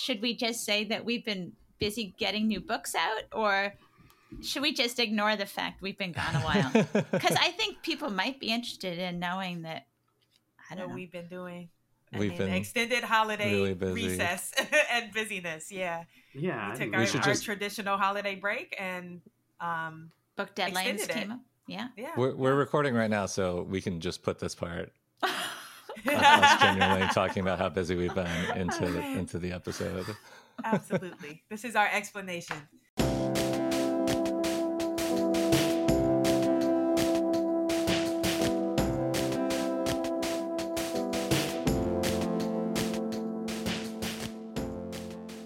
should we just say that we've been busy getting new books out, or should we just ignore the fact we've been gone a while? Because I think people might be interested in knowing that. I don't know. we've been doing. I We've mean, been extended holiday really busy. recess and busyness. Yeah, Yeah, I we took we our, should our just- traditional holiday break and um, Book deadlines came up. Yeah. yeah, We're, we're recording right now, so we can just put this part of us genuinely talking about how busy we've been into Oh, into the episode. absolutely. this is our explanation.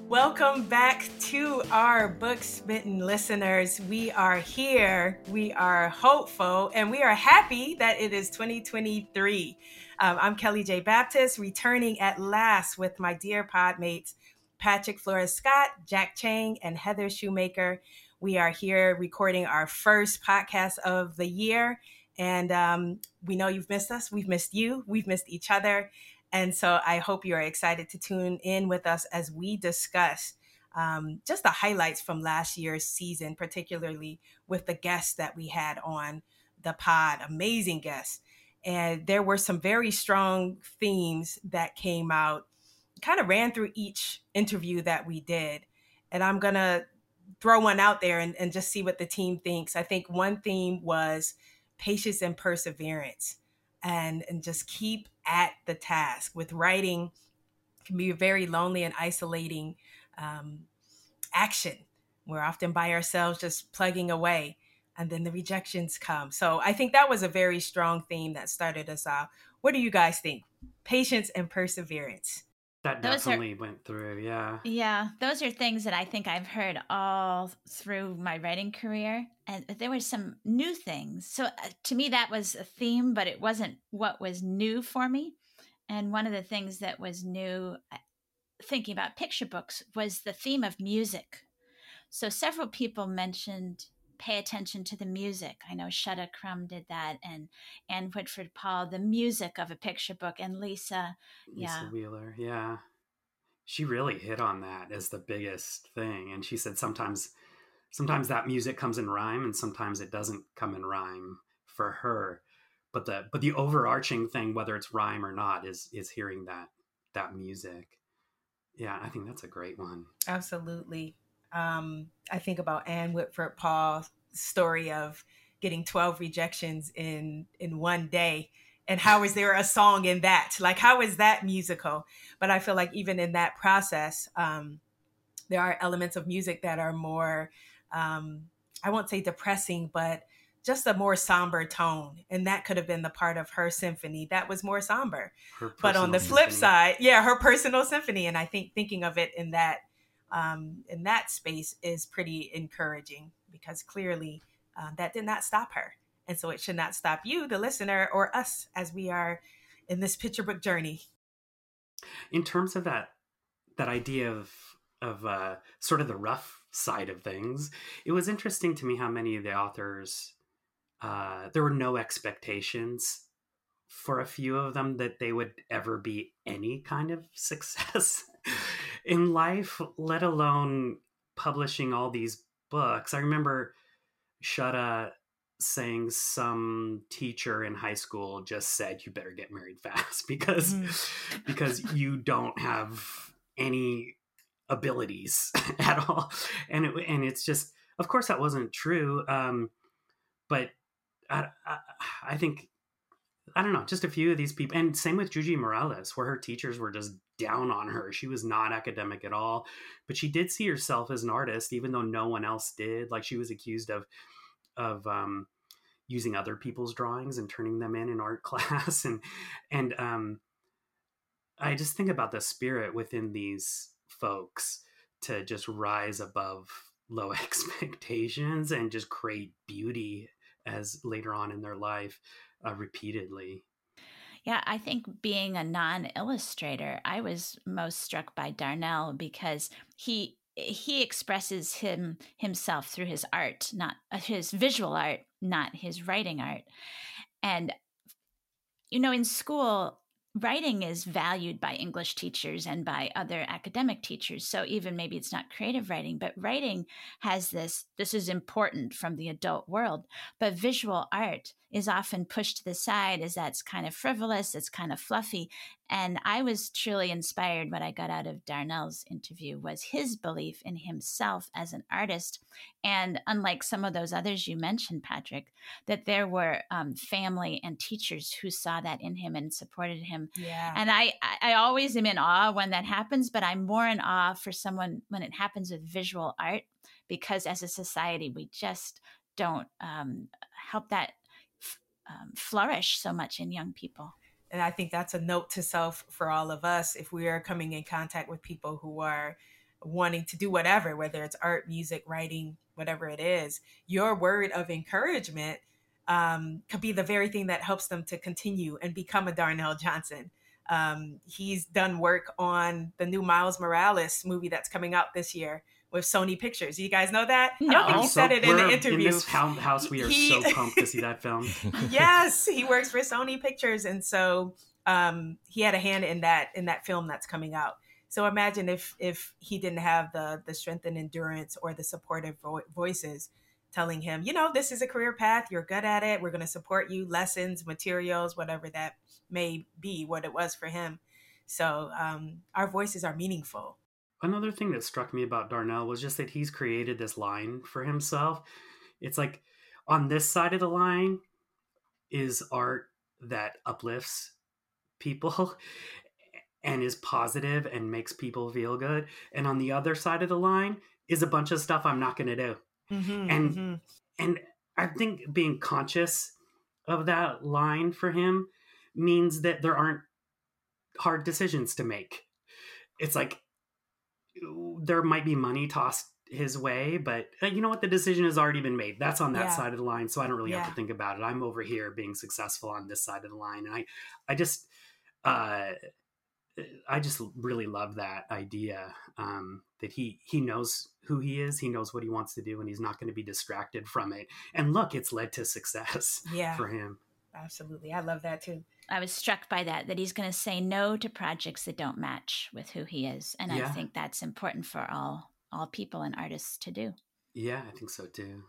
Welcome back to our book smitten listeners. We are here, we are hopeful, and we are happy that it is 2023. Um, I'm Kelly J. Baptist, returning at last with my dear podmates, Patrick Flores Scott, Jack Cheng, and Heather Shoemaker. We are here recording our first podcast of the year. And um, we know you've missed us. We've missed you. We've missed each other. And so I hope you are excited to tune in with us as we discuss um, just the highlights from last year's season, particularly with the guests that we had on the pod. Amazing guests. And there were some very strong themes that came out, kind of ran through each interview that we did. And I'm going to throw one out there and, and just see what the team thinks. I think one theme was patience and perseverance and and just keep at the task with writing can be a very lonely and isolating um, action we're often by ourselves just plugging away and then the rejections come so i think that was a very strong theme that started us off what do you guys think patience and perseverance that Those are- definitely went through. Yeah. Yeah, those are things that I think I've heard all through my writing career. And there were some new things. So uh, to me, that was a theme, but it wasn't what was new for me. And one of the things that was new, uh, thinking about picture books, was the theme of music. So several people mentioned pay attention to the music. I know Shutta Crum did that, and Anne Whitford Paul, the music of a picture book, and Lisa. Lisa Yeah. Wheeler. Yeah. She really hit on that as the biggest thing. And she said sometimes sometimes that music comes in rhyme and sometimes it doesn't come in rhyme for her. But the but the overarching thing, whether it's rhyme or not, is is hearing that that music. Yeah, I think that's a great one. Absolutely. Um, I think about Anne Whitford Paul's story of getting 12 rejections in in one day. And how is there a song in that? Like, how is that musical? But I feel like even in that process, um, there are elements of music that are more, um, I won't say depressing, but just a more somber tone. And that could have been the part of her symphony that was more somber but on the flip symphony. side yeah her personal symphony and i think thinking of it in that um, in that space is pretty encouraging because clearly uh, that did not stop her. And so it should not stop you the listener or us as we are in this picture book journey. In terms of that that idea of of uh, sort of the rough side of things, it was interesting to me how many of the authors uh, there were no expectations for a few of them that they would ever be any kind of success in life, let alone publishing all these books. I remember Shutta saying some teacher in high school just said you better get married fast because because you don't have any abilities at all and it, and it's just of course that wasn't true um but I, I i think i don't know just a few of these people and same with Yuyi Morales where her teachers were just down on her. She was not academic at all but she did see herself as an artist even though no one else did. Like she was accused of of um using other people's drawings and turning them in in art class and and um I just think about the spirit within these folks to just rise above low expectations and just create beauty as later on in their life uh, repeatedly. Yeah, I think being a non-illustrator, I was most struck by Darnell because he he expresses him himself through his art, not uh, his visual art, not his writing art. And you know, in school, writing is valued by English teachers and by other academic teachers. So even maybe it's not creative writing, but writing has this this is important from the adult world. But visual art is often pushed to the side as that's kind of frivolous, it's kind of fluffy. And I was truly inspired what I got out of Darnell's interview was his belief in himself as an artist. And unlike some of those others you mentioned, Patrick, that there were um, family and teachers who saw that in him and supported him. Yeah. And I, I always am in awe when that happens, but I'm more in awe for someone when it happens with visual art because as a society, we just don't um, help that um, flourish so much in young people. And I think that's a note to self for all of us if we are coming in contact with people who are wanting to do whatever, whether it's art, music, writing, whatever it is. Your word of encouragement um, could be the very thing that helps them to continue and become a Darnell Johnson. Um, he's done work on the new Miles Morales movie that's coming out this year with Sony Pictures. You guys know that? No. I don't think he said it in the interview. In this house, we are He- so pumped to see that film. yes, he works for Sony Pictures, and so um, he had a hand in that in that film that's coming out. So imagine if if he didn't have the the strength and endurance or the supportive vo- voices telling him, you know, this is a career path. You're good at it. We're going to support you. Lessons, materials, whatever that may be, what it was for him. So um, our voices are meaningful. Another thing that struck me about Darnell was just that he's created this line for himself. It's like on this side of the line is art that uplifts people and is positive and makes people feel good. And on the other side of the line is a bunch of stuff I'm not going to do. Mhm, And- mhm. And I think being conscious of that line for him means that there aren't hard decisions to make. It's like there might be money tossed his way, but uh, you know what? The decision has already been made. That's on that Yeah. side of the line, so I don't really have to think about it. I'm over here being successful on this side of the line, and I, I just, uh, I just really love that idea um, that he he knows who he is, he knows what he wants to do, and he's not going to be distracted from it. And look, it's led to success yeah, for him. Absolutely. I love that too. I was struck by that, that he's going to say no to projects that don't match with who he is. And I think that's important for all all people and artists to do. Yeah, I think so too.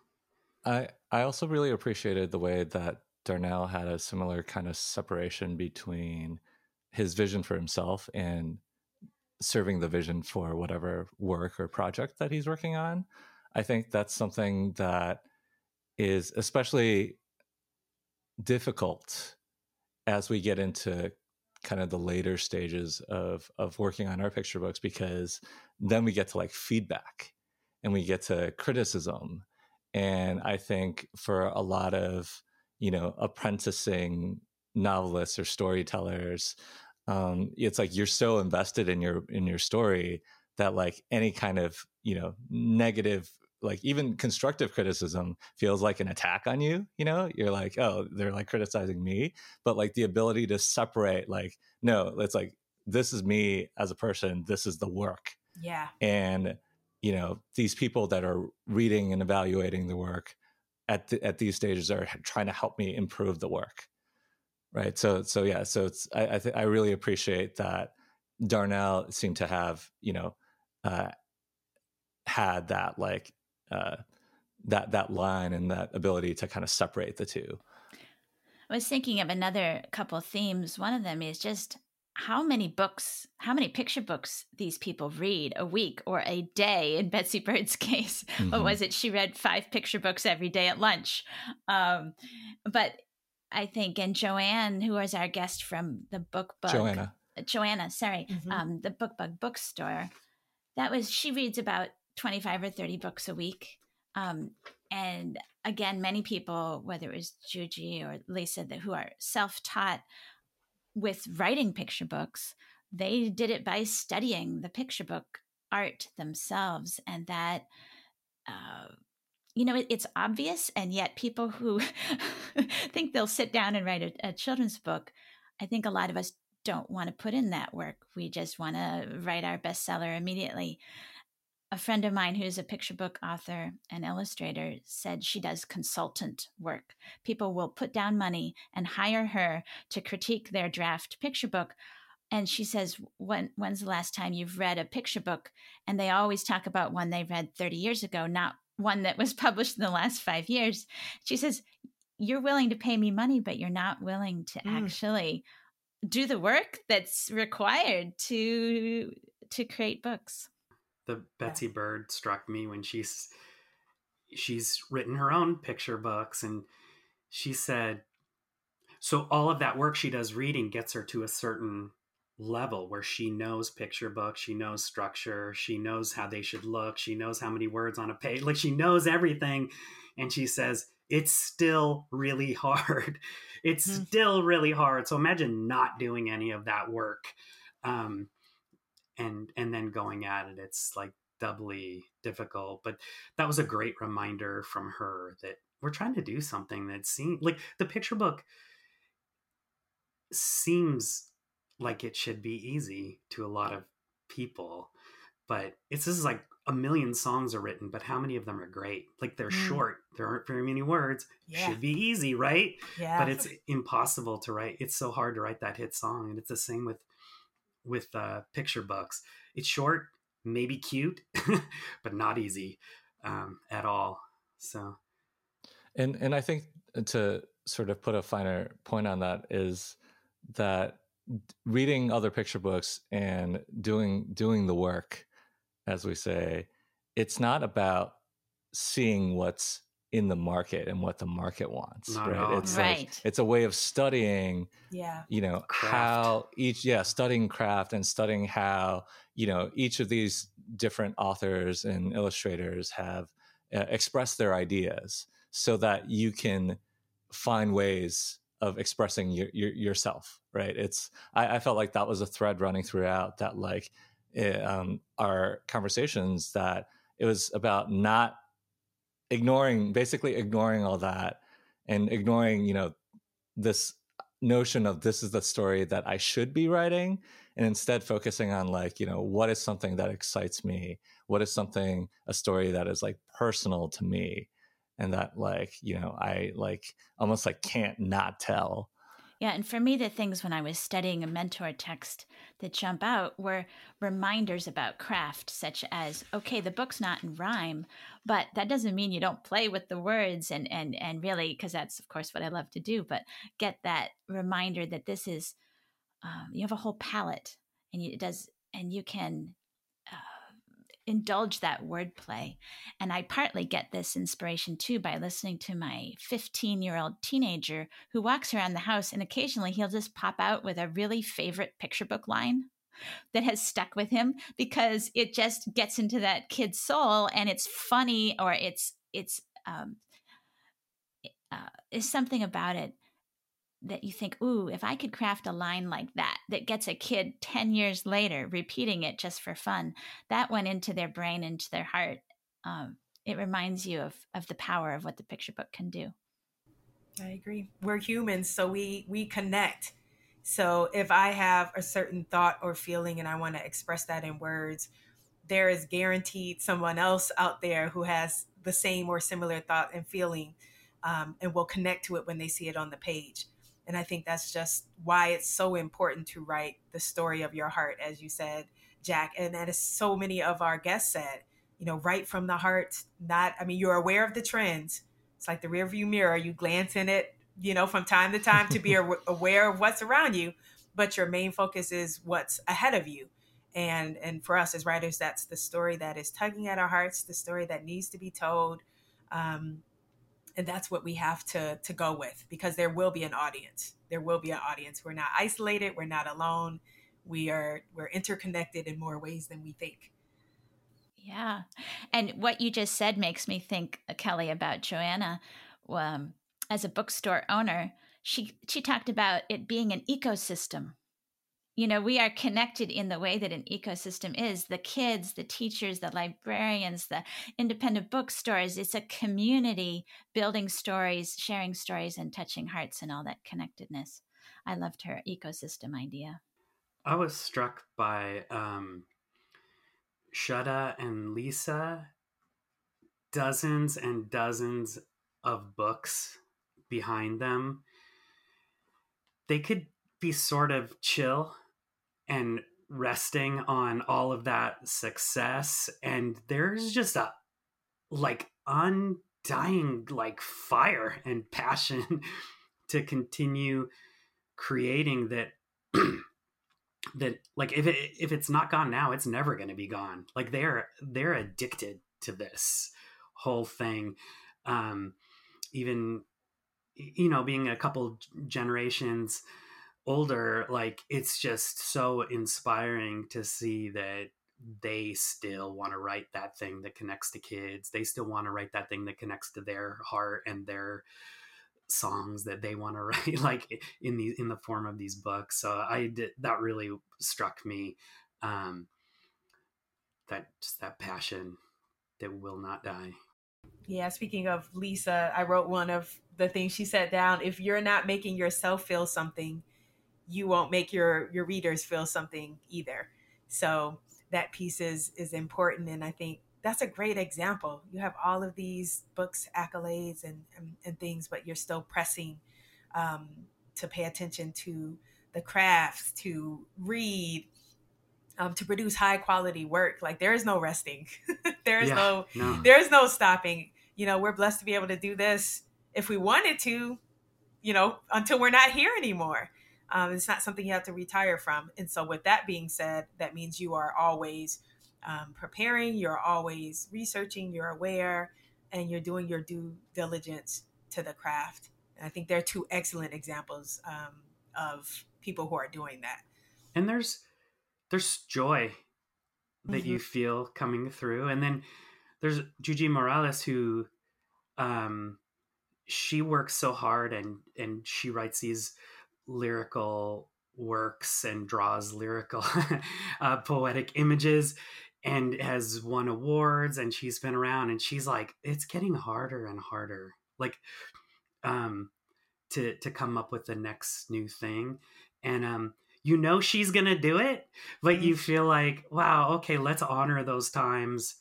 I I also really appreciated the way that Darnell had a similar kind of separation between his vision for himself and serving the vision for whatever work or project that he's working on. I think that's something that is especially difficult as we get into kind of the later stages of of working on our picture books because then we get to like feedback and we get to criticism. And i think for a lot of you know apprenticing novelists or storytellers um it's like you're so invested in your in your story that like any kind of you know negative like even constructive criticism feels like an attack on you you know? You're like oh they're like criticizing me. But like the ability to separate like no it's like this is me as a person this is the work. Yeah, and you know these people that are reading and evaluating the work at the, at these stages are trying to help me improve the work right? So so yeah so it's i I, th- I really appreciate that darnell seemed to have you know uh had that like uh that that line and that ability to kind of separate the two I was thinking of another couple themes. One of them is just how many books, how many picture books these people read a week or a day. In Betsy Bird's case, what Mhm. was it? She read five picture books every day at lunch. Um, but I think, and Joanne, who was our guest from the book bug, joanna Joanna, sorry, Mhm. um, the Book Bug bookstore. That was she reads about twenty five or thirty books a week, um, and again, many people, whether it was Yuyi or Lisa, that who are self taught with writing picture books, they did it by studying the picture book art themselves, and that. Uh, you know, it, it's obvious, and yet people who think they'll sit down and write a, a children's book, I think a lot of us don't want to put in that work. We just want to write our bestseller immediately. A friend of mine who's a picture book author and illustrator said she does consultant work. People will put down money and hire her to critique their draft picture book. And she says, when, When's the last time you've read a picture book? And they always talk about one they read 30 years ago, not one that was published in the last five years. She says, You're willing to pay me money, but you're not willing to mm. actually do the work that's required to to create books the Betsy Bird struck me when she's she's written her own picture books and she said so all of that work she does reading gets her to a certain level where she knows picture books, she knows structure, she knows how they should look, she knows how many words on a page, like she knows everything and she says it's still really hard. It's mm-hmm. still really hard. So imagine not doing any of that work. Um, and and then going at it it's like doubly difficult but that was a great reminder from her that we're trying to do something that seems like the picture book seems like it should be easy to a lot of people but it's this is like a million songs are written but how many of them are great like they're mm. short there aren't very many words yeah. should be easy right yeah but it's impossible to write it's so hard to write that hit song and it's the same with with uh, picture books. It's short, maybe cute, but not easy um, at all. So, and and I think to sort of put a finer point on that is that reading other picture books and doing doing the work, as we say, it's not about seeing what's in the market and what the market wants Not right it's right. like it's a way of studying yeah you know craft. how each yeah studying craft and studying how you know each of these different authors and illustrators have uh, expressed their ideas so that you can find ways of expressing your, your, yourself right it's I, I, felt like that was a thread running throughout that like it, um, our conversations that it was about not ignoring basically ignoring all that and ignoring you know this notion of this is the story that I should be writing and instead focusing on like you know what is something that excites me? What is something a story that is like personal to me and that like you know I like almost like can't not tell yeah, and for me, the things when I was studying a mentor text that jump out were reminders about craft, such as, okay, the book's not in rhyme, but that doesn't mean you don't play with the words and and and really, because that's of course what I love to do. But get that reminder that this is, um, you have a whole palette, and you, it does, and you can indulge that wordplay. And I partly get this inspiration too by listening to my 15 year old teenager who walks around the house and occasionally he'll just pop out with a really favorite picture book line that has stuck with him because it just gets into that kid's soul and it's funny or it's, it's, um, uh, is something about it that you think, ooh, if I could craft a line like that that gets a kid 10 years later repeating it just for fun, that went into their brain, into their heart. Um, it reminds you of, of the power of what the picture book can do. I agree. We're humans, so we we connect. So if I have a certain thought or feeling and I want to express that in words, there is guaranteed someone else out there who has the same or similar thought and feeling um, and will connect to it when they see it on the page. And I think that's just why it's so important to write the story of your heart, as you said, Jack. And as so many of our guests said, you know, write from the heart, not, I mean, you're aware of the trends. It's like the rearview mirror. You glance in it, you know, from time to time to be aware of what's around you, but your main focus is what's ahead of you. And, and for us as writers, that's the story that is tugging at our hearts, the story that needs to be told. Um, and that's what we have to to go with because there will be an audience. There will be an audience. We're not isolated. We're not alone. We are we're interconnected in more ways than we think. Yeah. And what you just said makes me think uh, kelly about joanna um, as a bookstore owner. She she talked about it being an ecosystem you know we are connected in the way that an ecosystem is. The kids the teachers the librarians the independent bookstores it's a community building stories sharing stories and touching hearts and all that connectedness. I loved her ecosystem idea. I was struck by um, Shutta and Lisa. Dozens and dozens of books behind them. They could be sort of chill and resting on all of that success and there's just a like undying like fire and passion to continue creating that that like if it if it's not gone now it's never going to be gone. Like they're they're addicted to this whole thing. Um even you know being a couple generations older like it's just so inspiring to see that they still want to write that thing that connects to kids they still want to write that thing that connects to their heart and their songs that they want to write like in the in the form of these books so i did that really struck me um that just that passion that will not die. Yeah speaking of lisa i wrote one of the things she set down if you're not making yourself feel something you won't make your your readers feel something either. So that piece is is important and i think that's a great example. You have all of these books accolades and and, and things but you're still pressing um, to pay attention to the crafts to read um, to produce high quality work. Like there is no resting. There is yeah, no, no. there is no stopping. You know we're blessed to be able to do this if we wanted to you know until we're not here anymore um, it's not something you have to retire from. And so, with that being said, that means you are always um, preparing, you're always researching, you're aware, and you're doing your due diligence to the craft. And I think there are two excellent examples um, of people who are doing that. And there's there's joy that mm-hmm. you feel coming through, and then there's Yuyi Morales who um, she works so hard and and she writes these lyrical works and draws lyrical uh, poetic images and has won awards and she's been around and she's like it's getting harder and harder like um to to come up with the next new thing and um you know she's gonna do it but you mm-hmm. feel like wow okay let's honor those times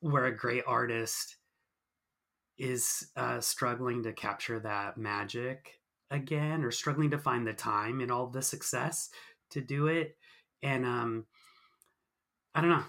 where a great artist is uh, struggling to capture that magic again or struggling to find the time and all the success to do it. And um i don't know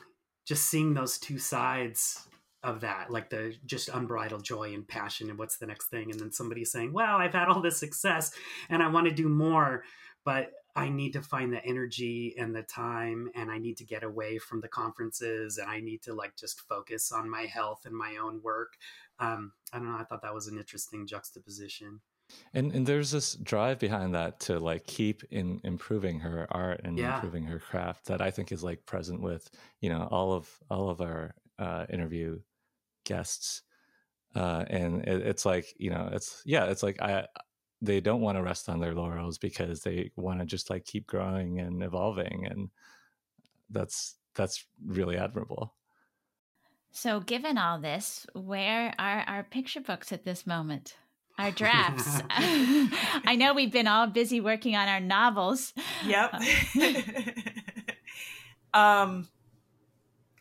just seeing those two sides of that like the just unbridled joy and passion and what's the next thing and then somebody saying wow i've had all this success and i want to do more but i need to find the energy and the time and i need to get away from the conferences and i need to like just focus on my health and my own work. Um, i don't know i thought that was an interesting juxtaposition and and there's this drive behind that to like keep in improving her art and yeah. improving her craft that I think is like present with you know all of all of our uh, interview guests, uh, and it, it's like you know it's yeah it's like I they don't want to rest on their laurels because they want to just like keep growing and evolving and that's that's really admirable. So, given all this, where are our picture books at this moment? Our drafts. I know we've been all busy working on our novels. Yep. um,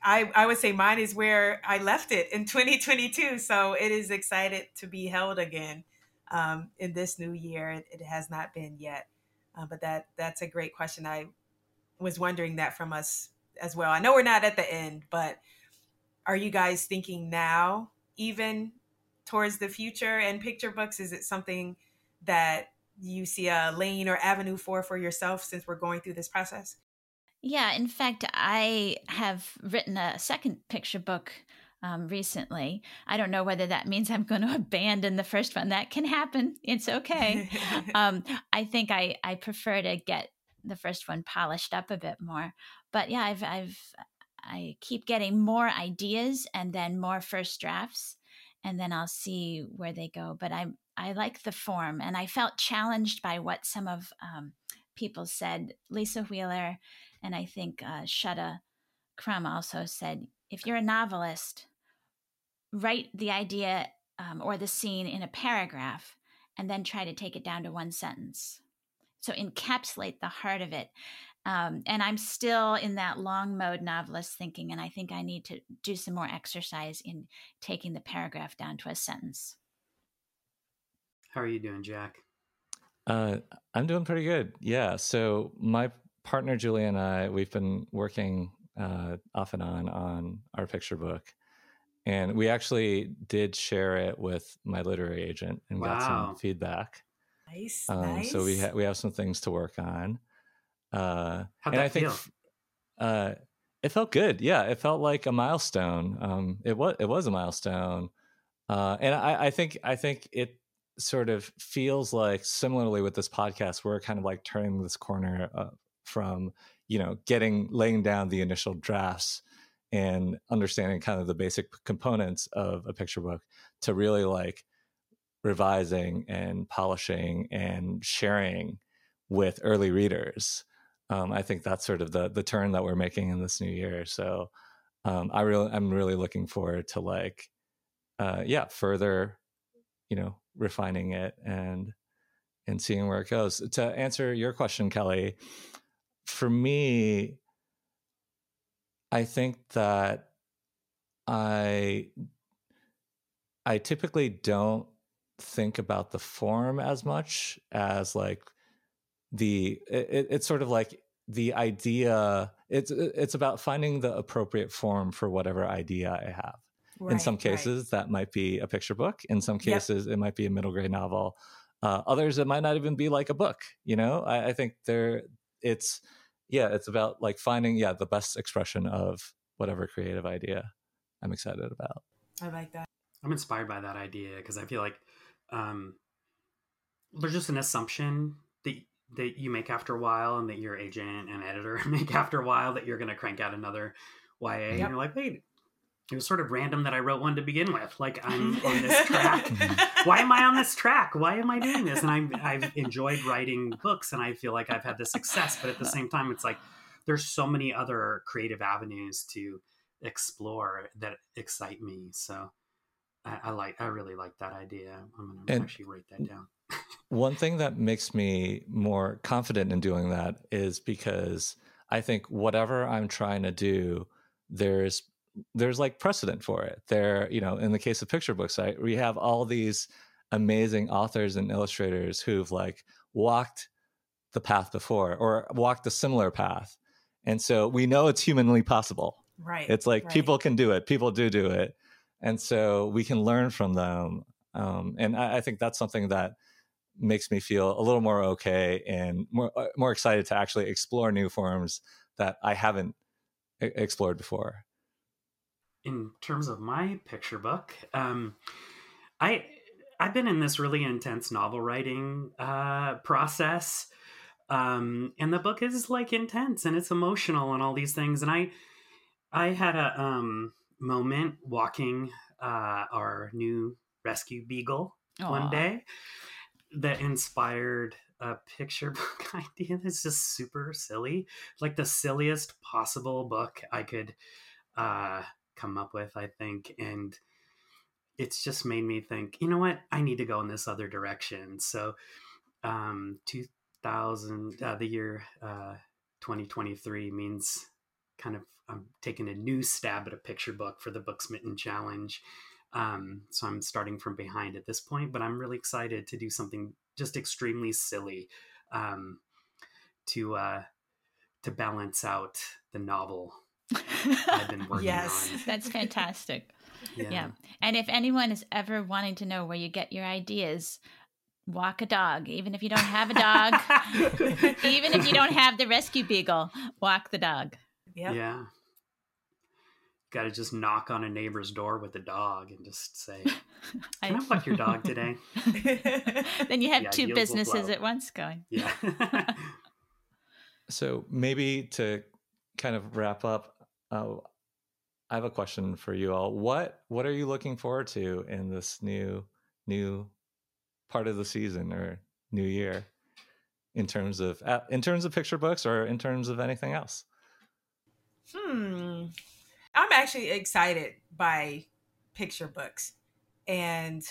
I I would say mine is where I left it in 2022. So it is excited to be held again um, in this new year. It, it has not been yet, uh, but that that's a great question. I was wondering that from us as well. I know we're not at the end, but are you guys thinking now even towards the future and picture books? Is it something that you see a lane or avenue for for yourself since we're going through this process? Yeah, in fact, I have written a second picture book um, recently. I don't know whether that means I'm going to abandon the first one. That can happen. It's okay. um, I think I, I prefer to get the first one polished up a bit more. But yeah, I've I've I keep getting more ideas and then more first drafts and then I'll see where they go. But I I like the form, and I felt challenged by what some of um, people said. Lisa Wheeler, and I think uh, Shutta Crum also said, if you're a novelist, write the idea um, or the scene in a paragraph, and then try to take it down to one sentence. So encapsulate the heart of it. Um, and I'm still in that long mode novelist thinking, and I think I need to do some more exercise in taking the paragraph down to a sentence. How are you doing, Jack? Uh, I'm doing pretty good. Yeah. So my partner Julie and I, we've been working uh, off and on on our picture book, and we actually did share it with my literary agent and wow. got some feedback. Nice, um, nice. So we ha- we have some things to work on. Uh, and I think feel? Uh, it felt good. Yeah, it felt like a milestone. Um, it was it was a milestone, uh, and I, I think I think it sort of feels like similarly with this podcast, we're kind of like turning this corner uh, from you know getting laying down the initial drafts and understanding kind of the basic components of a picture book to really like revising and polishing and sharing with early readers. Um, I think that's sort of the the turn that we're making in this new year. So um, I really I'm really looking forward to like uh, yeah further you know refining it and and seeing where it goes. To answer your question, Kelly, for me, I think that I I typically don't think about the form as much as like the it, it's sort of like the idea it's it's about finding the appropriate form for whatever idea i have. Right, in some cases right. that might be a picture book. In some cases yep. it might be a middle grade novel. Uh, others it might not even be like a book you know? I, I think there it's yeah it's about like finding yeah the best expression of whatever creative idea i'm excited about. I like that. I'm inspired by that idea because i feel like um, there's just an assumption that that you make after a while and that your agent and editor make after a while that you're going to crank out another YA yep. and you're like, wait, it was sort of random that I wrote one to begin with. Like I'm on this track. Why am I on this track? Why am I doing this? And I'm, I've enjoyed writing books and I feel like I've had the success, but at the same time, it's like there's so many other creative avenues to explore that excite me. So I, I like, I really like that idea. I'm going to actually write that down. One thing that makes me more confident in doing that is because I think whatever I'm trying to do, there's there's like precedent for it. There, you know, in the case of picture books, I, we have all these amazing authors and illustrators who've like walked the path before or walked a similar path. And so we know it's humanly possible. Right. It's like right. people can do it. People do do it. And so we can learn from them. Um, and I, I think that's something that makes me feel a little more okay and more uh, more excited to actually explore new forms that I haven't explored before in terms of my picture book, um, I I've been in this really intense novel writing uh, process, um, and the book is like intense and it's emotional and all these things. And I I had a um, moment walking uh, our new rescue beagle Aww. one day that inspired a picture book idea that's just super silly, like the silliest possible book I could uh, come up with, I think. And it's just made me think, you know what? I need to go in this other direction. So, um, 2000, uh, the year uh, 2023 means kind of I'm taking a new stab at a picture book for the Booksmitten Challenge. Um, so I'm starting from behind at this point, but I'm really excited to do something just extremely silly um, to uh, to balance out the novel I've been working yes. on. That's fantastic. yeah. yeah. And if anyone is ever wanting to know where you get your ideas, walk a dog. Even if you don't have a dog, even if you don't have the rescue beagle, walk the dog. Yep. Yeah. Got to just knock on a neighbor's door with a dog and just say, "Can I, I walk your dog today?" then you have yeah, two businesses at once going. Yeah. so maybe to kind of wrap up, uh, I have a question for you all. What what are you looking forward to in this new new part of the season or new year in terms of uh, in terms of picture books or in terms of anything else? Hmm. I'm actually excited by picture books and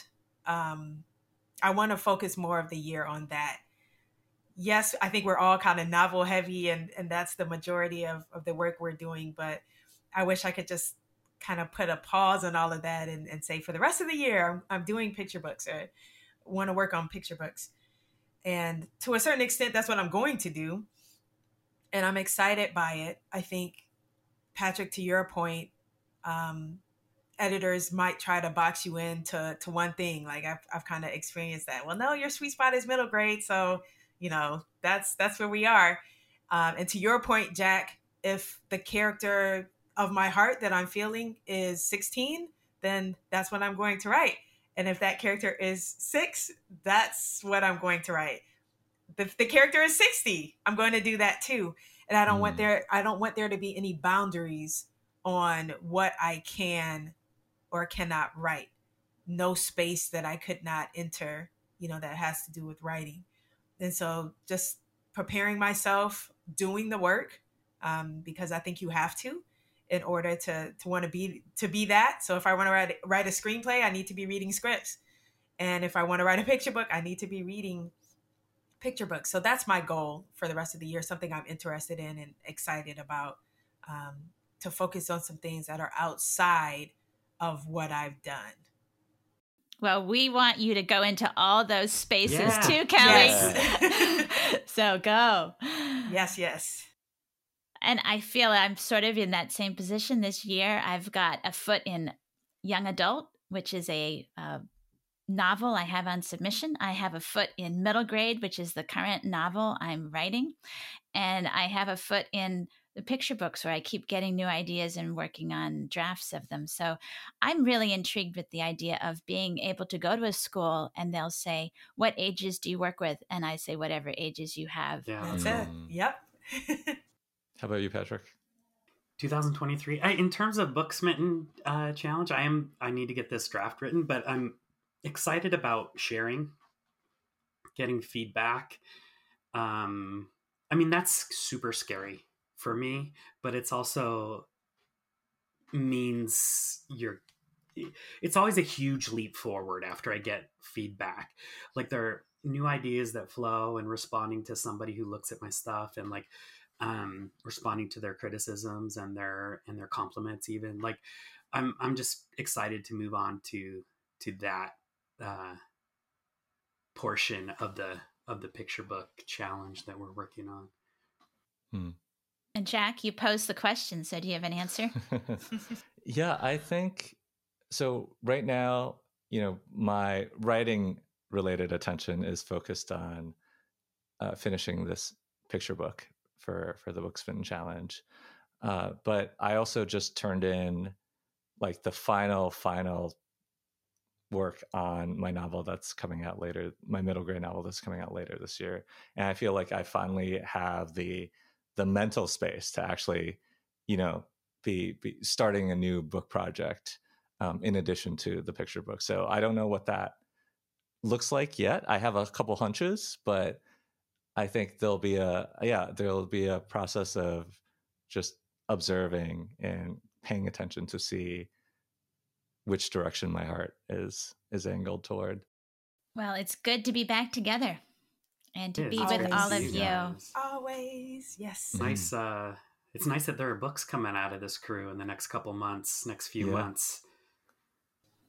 um I want to focus more of the year on that. yes, I think we're all kind of novel heavy and, and that's the majority of, of the work we're doing. But I wish I could just kind of put a pause on all of that and, and say for the rest of the year, I'm, I'm doing picture books or want to work on picture books. And to a certain extent, that's what I'm going to do. And I'm excited by it. I think, Patrick, to your point, um, editors might try to box you into to one thing. Like I've, I've kind of experienced that. Well, no, your sweet spot is middle grade. So you know that's that's where we are um, and to your point jack if the character of my heart that i'm feeling is 16 then that's what i'm going to write and if that character is six that's what i'm going to write if the character is 60 i'm going to do that too and i don't mm. want there i don't want there to be any boundaries on what i can or cannot write no space that i could not enter you know that has to do with writing and so just preparing myself, doing the work, um, because I think you have to in order to to want to be to be that. So if I want to write write a screenplay, I need to be reading scripts. And if I want to write a picture book, I need to be reading picture books. So that's my goal for the rest of the year, something I'm interested in and excited about um, to focus on some things that are outside of what I've done. Well, we want you to go into all those spaces yeah. too, Kelly. Yes. so go. Yes, yes. And I feel I'm sort of in that same position this year. I've got a foot in young adult, which is a uh, novel I have on submission. I have a foot in middle grade, which is the current novel I'm writing. And I have a foot in the picture books where I keep getting new ideas and working on drafts of them. So I'm really intrigued with the idea of being able to go to a school and they'll say, What ages do you work with? And I say, Whatever ages you have. Yeah. That's mm. it. Yep. How about you, Patrick? 2023. I, in terms of book smitten uh, challenge, I am I need to get this draft written, but I'm excited about sharing, getting feedback. Um, I mean, that's super scary for me, but it's also means you're it's always a huge leap forward after I get feedback. Like there are new ideas that flow and responding to somebody who looks at my stuff and like um responding to their criticisms and their and their compliments even. Like I'm I'm just excited to move on to to that uh portion of the of the picture book challenge that we're working on. Hmm. And Jack, you posed the question, so do you have an answer? yeah, I think so. Right now, you know, my writing related attention is focused on uh, finishing this picture book for for the Booksmitten Challenge. Uh, but I also just turned in like the final final work on my novel that's coming out later, my middle grade novel that's coming out later this year, and I feel like I finally have the the mental space to actually, you know, be, be starting a new book project um, in addition to the picture book. So I don't know what that looks like yet. I have a couple hunches, but I think there'll be a yeah, there'll be a process of just observing and paying attention to see which direction my heart is is angled toward. Well, it's good to be back together and to be with all of you. Guys. Always, yes. Nice. Uh, it's nice that there are books coming out of this crew in the next couple months, next few yeah. months.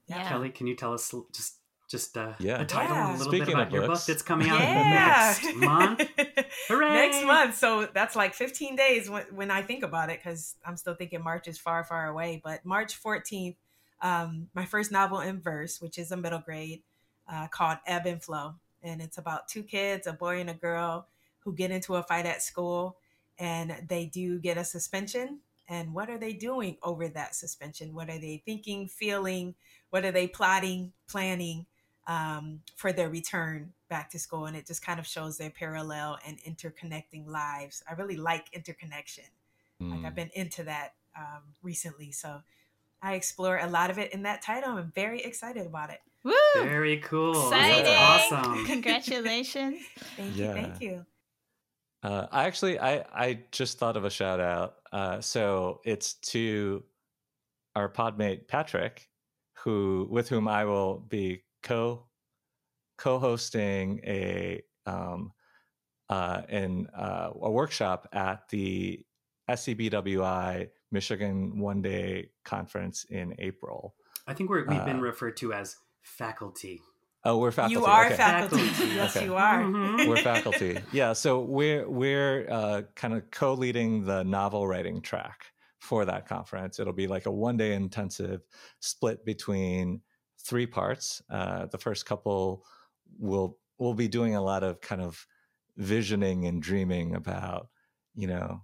Yeah. Kelly, can you tell us just just uh, yeah. a title yeah. a little Speaking bit about your book that's coming out yeah. next month? Hooray! Next month. So that's like 15 days when, when I think about it, because I'm still thinking March is far, far away. But March 14th, um, my first novel in verse, which is a middle grade, uh, called Ebb and Flow and it's about two kids, a boy and a girl, who get into a fight at school, and they do get a suspension. And what are they doing over that suspension? What are they thinking, feeling? What are they plotting, planning um, for their return back to school? And it just kind of shows their parallel and interconnecting lives. I really like interconnection. Mm. Like I've hmm. been into that um, recently, so I explore a lot of it in that title. I'm very excited about it. Woo! Very cool. Exciting. That's awesome. Congratulations. thank you. Thank you. Uh, I actually, I, I just thought of a shout out. Uh, so it's to our podmate Patrick, who with whom I will be co co hosting a um, uh, in uh, a workshop at the SCBWI Michigan One Day Conference in April. I think we have been uh, referred to as faculty. Oh, we're faculty. You are okay. faculty. yes, okay. you are. Mm-hmm. We're faculty. Yeah, so we're we're uh, kind of co-leading the novel writing track for that conference. It'll be like a one-day intensive, split between three parts. Uh, the first couple will we'll be doing a lot of kind of visioning and dreaming about, you know,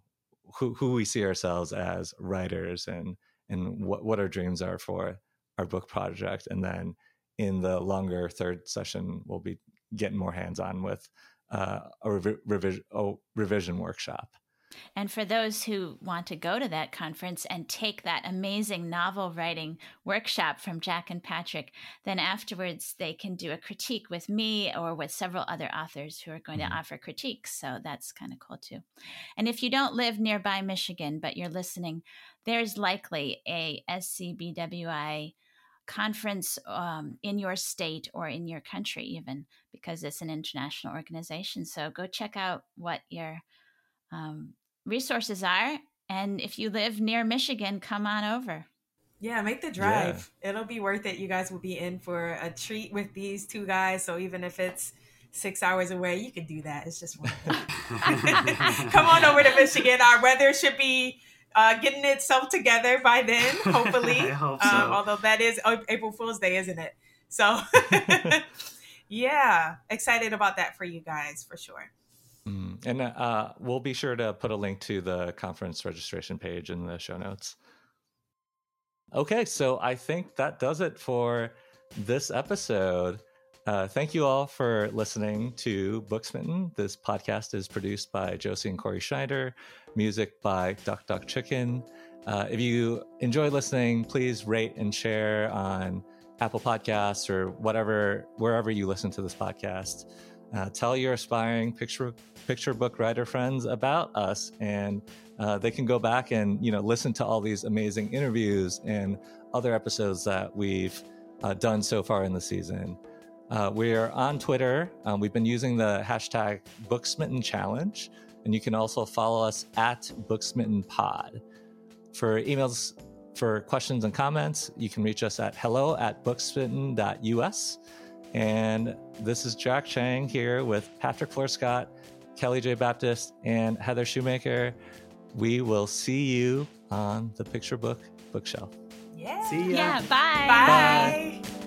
who we see ourselves as writers and and what what our dreams are for our book project, and then in the longer third session, we'll be getting more hands on with uh, a revi- revision, oh, revision workshop. And for those who want to go to that conference and take that amazing novel writing workshop from Jack and Patrick, then afterwards they can do a critique with me or with several other authors who are going mm-hmm. to offer critiques. So that's kind of cool too. And if you don't live nearby Michigan, but you're listening, there's likely a SCBWI conference um, in your state or in your country, even because it's an international organization. So go check out what your um, resources are. And if you live near Michigan, come on over. Yeah, make the drive. Yeah. It'll be worth it. You guys will be in for a treat with these two guys. So even if it's six hours away, you can do that. It's just worth it. come on over to Michigan. Our weather should be uh, getting itself together by then, hopefully. I hope so. Um, although that is April Fool's Day, isn't it? So, yeah, excited about that for you guys for sure. Mm. And uh, we'll be sure to put a link to the conference registration page in the show notes. Okay, so I think that does it for this episode. Uh, thank you all for listening to Booksmitten. This podcast is produced by Josie and Corey Schneider, music by Duck Duck Chicken. Uh, if you enjoy listening, please rate and share on Apple Podcasts or whatever, wherever you listen to this podcast. Uh, tell your aspiring picture picture book writer friends about us, and uh, they can go back and you know listen to all these amazing interviews and other episodes that we've uh, done so far in the season. Uh, we're on Twitter. Um, we've been using the hashtag Booksmitten Challenge, and you can also follow us at Booksmitten Pod. For emails for questions and comments, you can reach us at hello at booksmitten.us. And this is Jack Cheng here with Patrick Flores-Scott, Kelly J. Baptist, and Heather Shumaker. We will see you on the picture book bookshelf. Yeah. See ya. Yeah. Bye. Bye. bye.